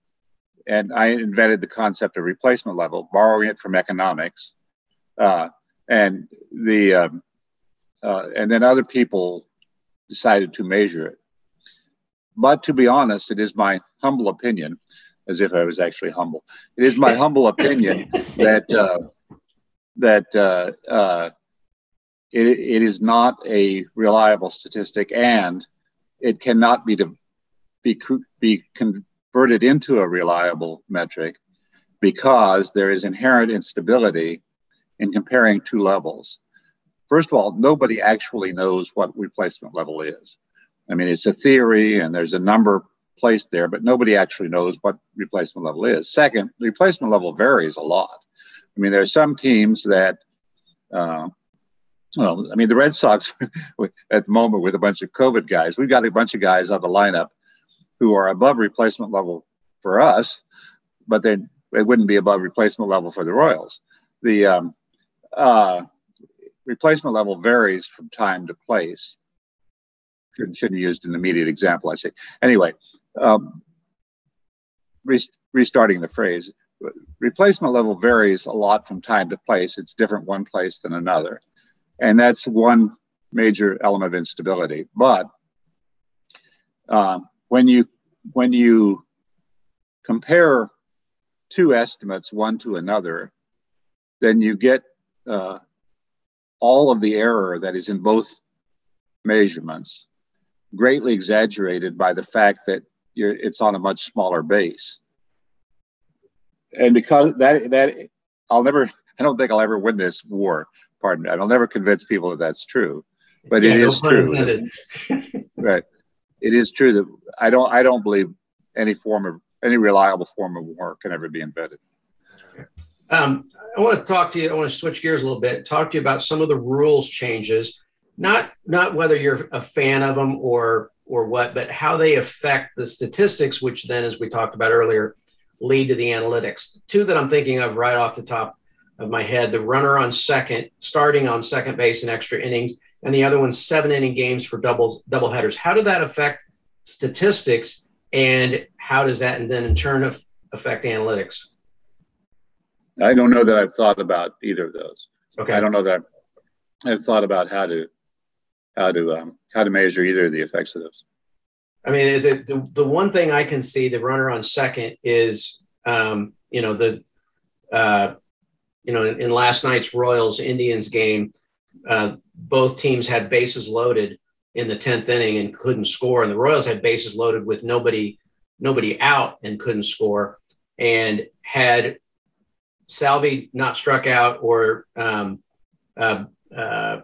And I invented the concept of replacement level, borrowing it from economics. Uh, and the um, uh, and then other people decided to measure it. But to be honest, it is my humble opinion, as if I was actually humble. It is my humble opinion that uh, that uh, uh, it, it is not a reliable statistic and it cannot be, de- be, be converted into a reliable metric because there is inherent instability in comparing two levels. First of all, nobody actually knows what replacement level is. I mean, it's a theory and there's a number placed there, but nobody actually knows what replacement level is. Second, replacement level varies a lot. I mean, there are some teams that, uh, well, I mean, the Red Sox at the moment with a bunch of COVID guys, we've got a bunch of guys on the lineup who are above replacement level for us, but they wouldn't be above replacement level for the Royals. The um, uh, replacement level varies from time to place. Shouldn't, shouldn't have used an immediate example, I say. Anyway, um, restarting the phrase, replacement level varies a lot from time to place. It's different one place than another. And that's one major element of instability. But um, when you when you compare two estimates one to another, then you get uh, all of the error that is in both measurements greatly exaggerated by the fact that it's on a much smaller base and because that that I'll never I don't think I'll ever win this war. Pardon me. I'll never convince people that that's true, but yeah, it is true. right. It is true that I don't I don't believe any form of any reliable form of war can ever be invented. Um, I want to talk to you. I want to switch gears a little bit. Talk to you about some of the rules changes. Not not whether you're a fan of them or or what, but how they affect the statistics, which then, as we talked about earlier, lead to the analytics. Two that I'm thinking of right off the top of my head: the runner on second, starting on second base in extra innings, and the other one seven inning games for doubles double headers. How did that affect statistics, and how does that and then in turn affect analytics? I don't know that I've thought about either of those. Okay. I don't know that I've, I've thought about how to how to um, how to measure either of the effects of those. I mean, the, the, the one thing I can see the runner on second is, um, you know, the, uh, you know, in, in, last night's Royals Indians game, uh, both teams had bases loaded in the 10th inning and couldn't score. And the Royals had bases loaded with nobody, nobody out and couldn't score. And had Salvy not struck out or um, uh, uh,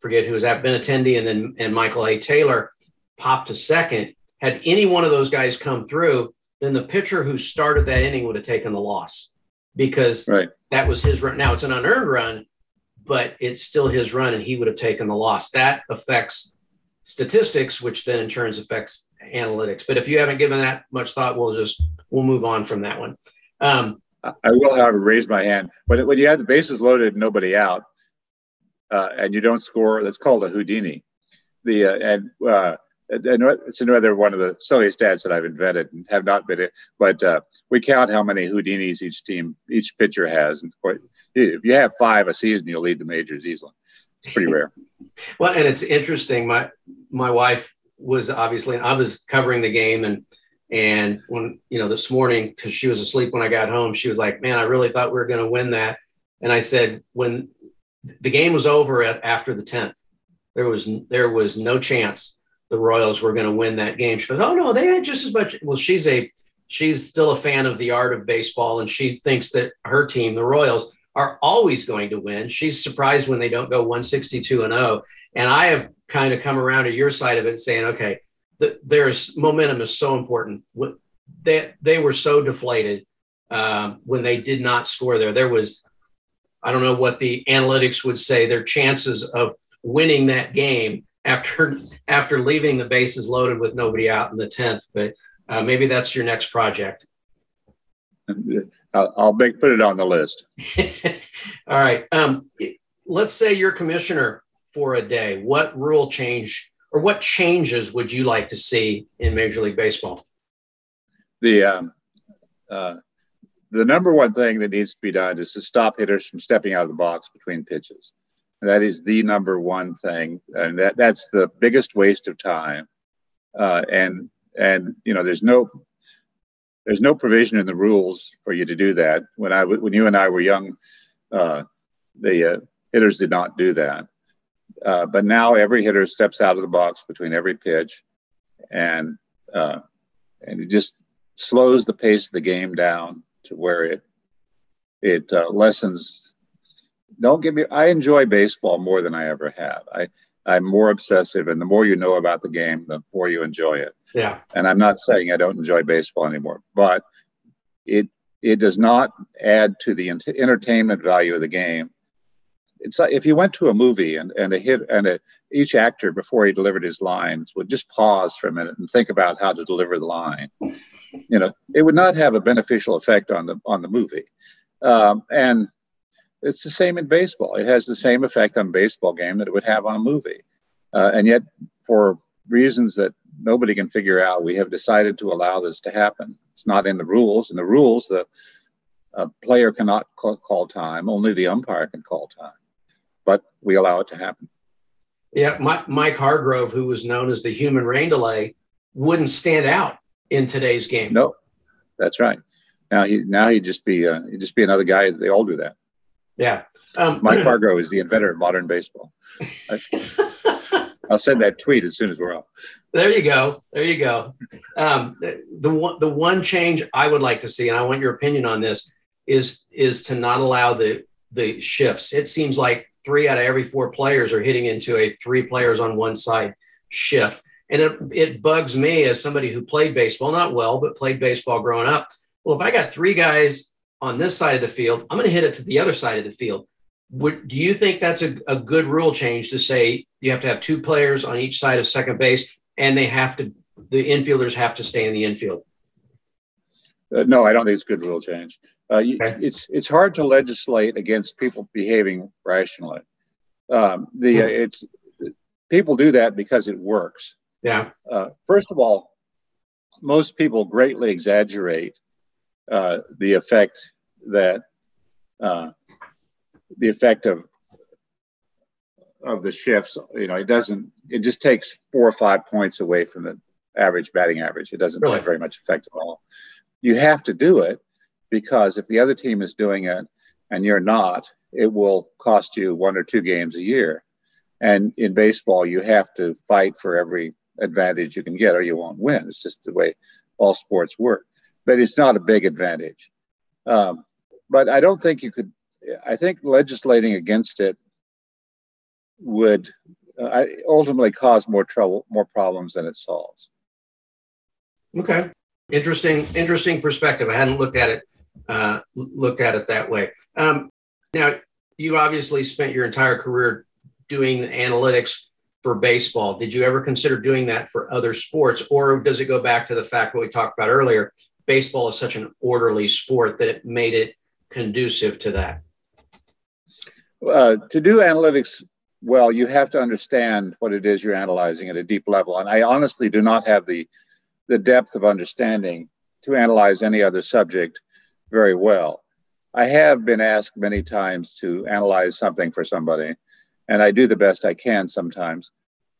forget who was at Benintendi and then and Michael A. Taylor popped to second. Had any one of those guys come through, then the pitcher who started that inning would have taken the loss because right. that was his run. Now it's an unearned run, but it's still his run and he would have taken the loss. That affects statistics, which then in turn affects analytics. But if you haven't given that much thought, we'll just we'll move on from that one. Um, I will, however, raise my hand. When, when you have the bases loaded, nobody out, uh, and you don't score, that's called a Houdini. The uh, and uh, it's another one of the silly stats that I've invented and have not been it, but uh, we count how many Houdinis each team, each pitcher has. And if you have five a season, you'll lead the majors easily. It's pretty rare. well, and it's interesting. My my wife was obviously I was covering the game and and when you know this morning because she was asleep when I got home, she was like, "Man, I really thought we were going to win that." And I said, when the game was over at, after the tenth, there was there was no chance the Royals were going to win that game. She goes, "Oh no, they had just as much." Well, she's a she's still a fan of the art of baseball, and she thinks that her team, the Royals, are always going to win. She's surprised when they don't go 162 and 0. And I have kind of come around to your side of it, saying, okay, the, there's momentum is so important. They they were so deflated um, when they did not score there. There was, I don't know what the analytics would say. Their chances of winning that game after after leaving the bases loaded with nobody out in the tenth. But uh, maybe that's your next project. I'll, I'll make, put it on the list. All right. Um, let's say you're commissioner for a day. What rule change or what changes would you like to see in Major League Baseball? The um, uh, the number one thing that needs to be done is to stop hitters from stepping out of the box between pitches. That is the number one thing, and that that's the biggest waste of time. Uh, and and you know, there's no there's no provision in the rules for you to do that. When I when you and I were young, uh, the uh, hitters did not do that. Uh, but now every hitter steps out of the box between every pitch, and uh, and it just slows the pace of the game down to where it it uh, lessens don't get me. I enjoy baseball more than I ever have. I I'm more obsessive, and the more you know about the game, the more you enjoy it. Yeah. And I'm not saying I don't enjoy baseball anymore, but it it does not add to the ent- entertainment value of the game. It's like if you went to a movie and, and a hit and a, each actor before he delivered his lines would just pause for a minute and think about how to deliver the line. you know, it would not have a beneficial effect on the on the movie. Um, and it's the same in baseball. It has the same effect on a baseball game that it would have on a movie. Uh, and yet, for reasons that nobody can figure out, we have decided to allow this to happen. It's not in the rules. In the rules, the player cannot call time, only the umpire can call time. But we allow it to happen. Yeah, Mike Hargrove, who was known as the human rain delay, wouldn't stand out in today's game. No, that's right. Now he now he'd just be uh, he'd just be another guy. They all do that. Yeah. Um, Mike Hargrove is the inventor of modern baseball. I, will send that tweet as soon as we're off. There you go. There you go. Um, the, the one the one change I would like to see, and I want your opinion on this, is is to not allow the the shifts. It seems like three out of every four players are hitting into a three players on one side shift. And it, it bugs me as somebody who played baseball, not well, but played baseball growing up. Well, if I got three guys on this side of the field, I'm going to hit it to the other side of the field. Would, do you think that's a, a good rule change to say you have to have two players on each side of second base and they have to, the infielders have to stay in the infield? Uh, no, I don't think it's a good rule change. Uh, you. It's it's hard to legislate against people behaving rationally. Um, the hmm. uh, it's people do that because it works. Yeah. Uh, first of all, most people greatly exaggerate uh, the effect that uh, the effect of of the shifts. You know, it doesn't. It just takes four or five points away from the average batting average. It doesn't really? very much effect at all. You have to do it because if the other team is doing it and you're not, it will cost you one or two games a year. And in baseball, you have to fight for every advantage you can get or you won't win. It's just the way all sports work. But it's not a big advantage. Um, but I don't think you could, I think legislating against it would uh, ultimately cause more trouble, more problems than it solves. Okay. Interesting, interesting perspective. I hadn't looked at it, uh, looked at it that way. Um, now, you obviously spent your entire career doing analytics for baseball. Did you ever consider doing that for other sports, or does it go back to the fact what we talked about earlier? Baseball is such an orderly sport that it made it conducive to that. Uh, to do analytics well, you have to understand what it is you're analyzing at a deep level, and I honestly do not have the the depth of understanding to analyze any other subject very well. I have been asked many times to analyze something for somebody, and I do the best I can sometimes.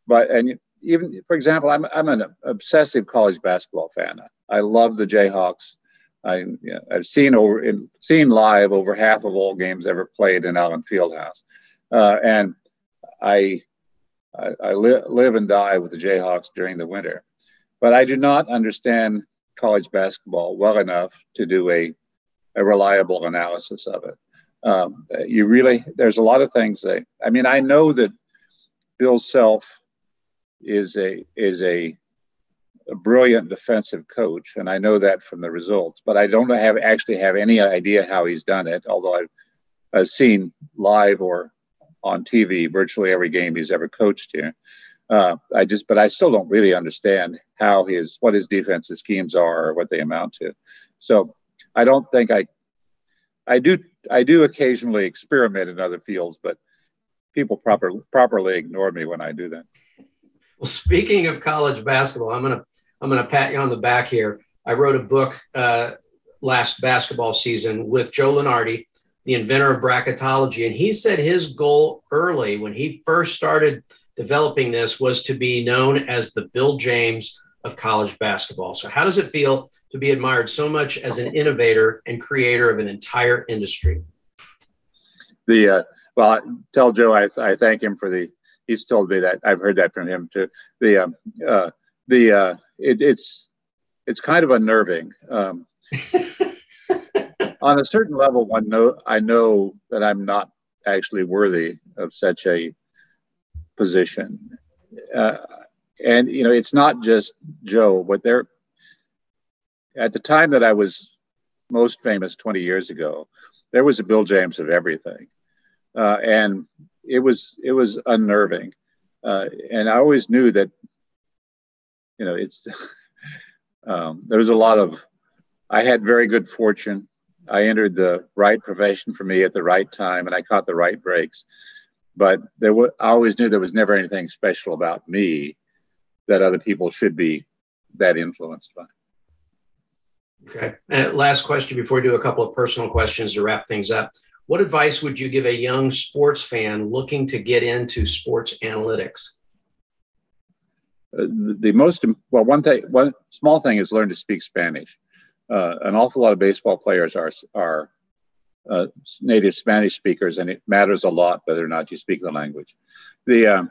But and even for example, I'm I'm an obsessive college basketball fan. I love the Jayhawks. I you know, I've seen over seen live over half of all games ever played in Allen Fieldhouse, uh, and I I, I li- live and die with the Jayhawks during the winter. But I do not understand college basketball well enough to do a a reliable analysis of it. Um, you really, there's a lot of things that, I mean, I know that Bill Self is a, is a, a brilliant defensive coach, and I know that from the results, but I don't have actually have any idea how he's done it, although I've, I've seen live or on TV virtually every game he's ever coached here. Uh, I just, but I still don't really understand how his, what his defensive schemes are or what they amount to. So I don't think I, I do, I do occasionally experiment in other fields, but people proper, properly ignore me when I do that. Well, speaking of college basketball, I'm gonna, I'm gonna pat you on the back here. I wrote a book uh, last basketball season with Joe Lunardi, the inventor of bracketology, and he said his goal early when he first started developing this was to be known as the Bill James of college basketball. So, how does it feel to be admired so much as an innovator and creator of an entire industry? The uh, well, tell Joe I, I thank him for the. He's told me that I've heard that from him too. The um, uh, the uh, it, it's it's kind of unnerving. Um, on a certain level, one know I know that I'm not actually worthy of such a position. Uh, and you know it's not just joe but there at the time that i was most famous 20 years ago there was a bill james of everything. Uh, and it was it was unnerving. Uh, and i always knew that you know it's um, there was a lot of i had very good fortune. I entered the right profession for me at the right time and i caught the right breaks. But there was i always knew there was never anything special about me that other people should be that influenced by. Okay. And last question before we do a couple of personal questions to wrap things up. What advice would you give a young sports fan looking to get into sports analytics? Uh, the, the, most well, one thing, one small thing is learn to speak Spanish. Uh, an awful lot of baseball players are are uh, native Spanish speakers, and it matters a lot whether or not you speak the language. The um,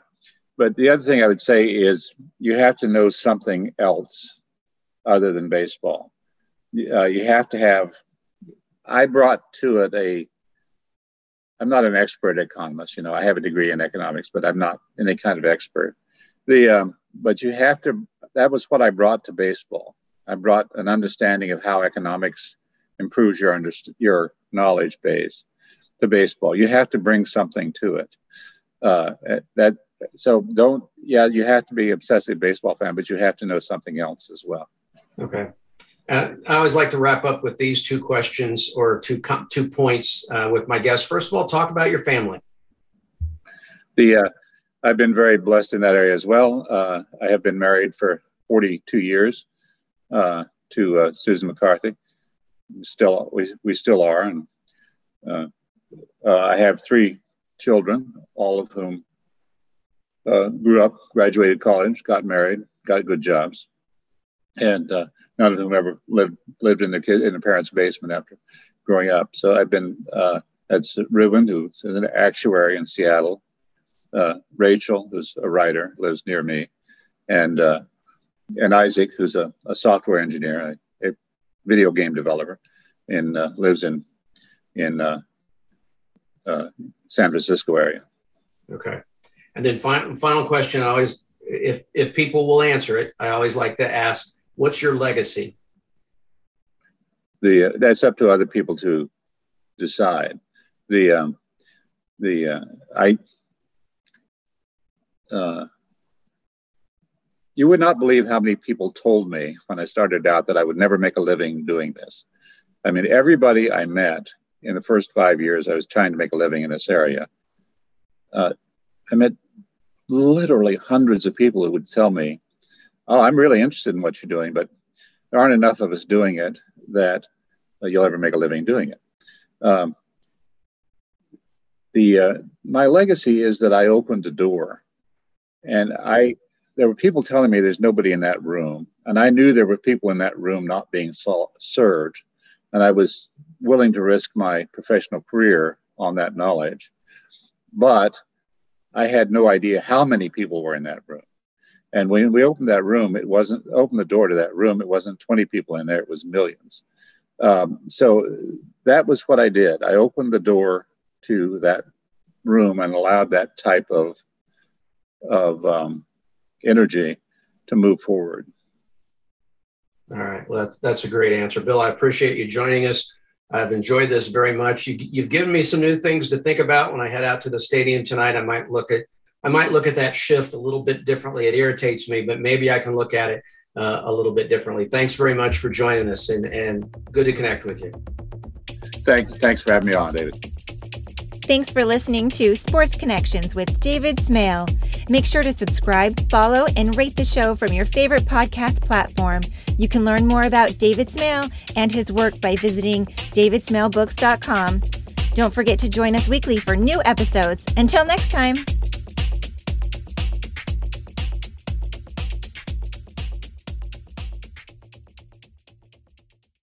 but the other thing I would say is you have to know something else other than baseball. Uh, you have to have. I brought to it a. I'm not an expert economist. You know, I have a degree in economics, but I'm not any kind of expert. The um, but you have to. That was what I brought to baseball. I brought an understanding of how economics improves your underst- your knowledge base to baseball. You have to bring something to it. Uh, that so don't yeah you have to be obsessive baseball fan but you have to know something else as well okay Uh, I always like to wrap up with these two questions or two com- two points uh, with my guests. First of all, talk about your family. The uh, I've been very blessed in that area as well. Uh, I have been married for 42 years uh, to uh, Susan McCarthy. Still, we we still are, and I have three children, all of whom grew up, graduated college, got married, got good jobs, and none of them ever lived lived in their kid in their parents' basement after growing up. So I've been uh, that's Ruben, who's an actuary in Seattle. Uh, Rachel, who's a writer, lives near me, and uh, and Isaac, who's a, a software engineer, a, a, video game developer, and uh, lives in in uh, uh, San Francisco area. Okay, and then final final question. I always, if if people will answer it, I always like to ask What's your legacy? The uh, that's up to other people to decide. The um, the uh, I uh, you would not believe how many people told me when I started out that I would never make a living doing this. I mean, everybody I met in the first five years I was trying to make a living in this area, uh, I met literally hundreds of people who would tell me oh, I'm really interested in what you're doing, but there aren't enough of us doing it that uh, you'll ever make a living doing it. Um, the uh, my legacy is that I opened the door, and I there were people telling me there's nobody in that room, and I knew there were people in that room not being served, and I was willing to risk my professional career on that knowledge, but I had no idea how many people were in that room. And when we opened that room, it wasn't opened the door to that room. It wasn't 20 people in there. It was millions. Um, so that was what I did. I opened the door to that room and allowed that type of of um, energy to move forward. All right. Well, that's that's a great answer, Bill. I appreciate you joining us. I've enjoyed this very much. You, have given me some new things to think about when I head out to the stadium tonight. I might look at I might look at that shift a little bit differently. It irritates me, but maybe I can look at it uh, a little bit differently. Thanks very much for joining us and, and good to connect with you. Thank, thanks for having me on, David. Thanks for listening to Sports Connections with David Smale. Make sure to subscribe, follow, and rate the show from your favorite podcast platform. You can learn more about David Smale and his work by visiting davidsmalebooks.com. Don't forget to join us weekly for new episodes. Until next time.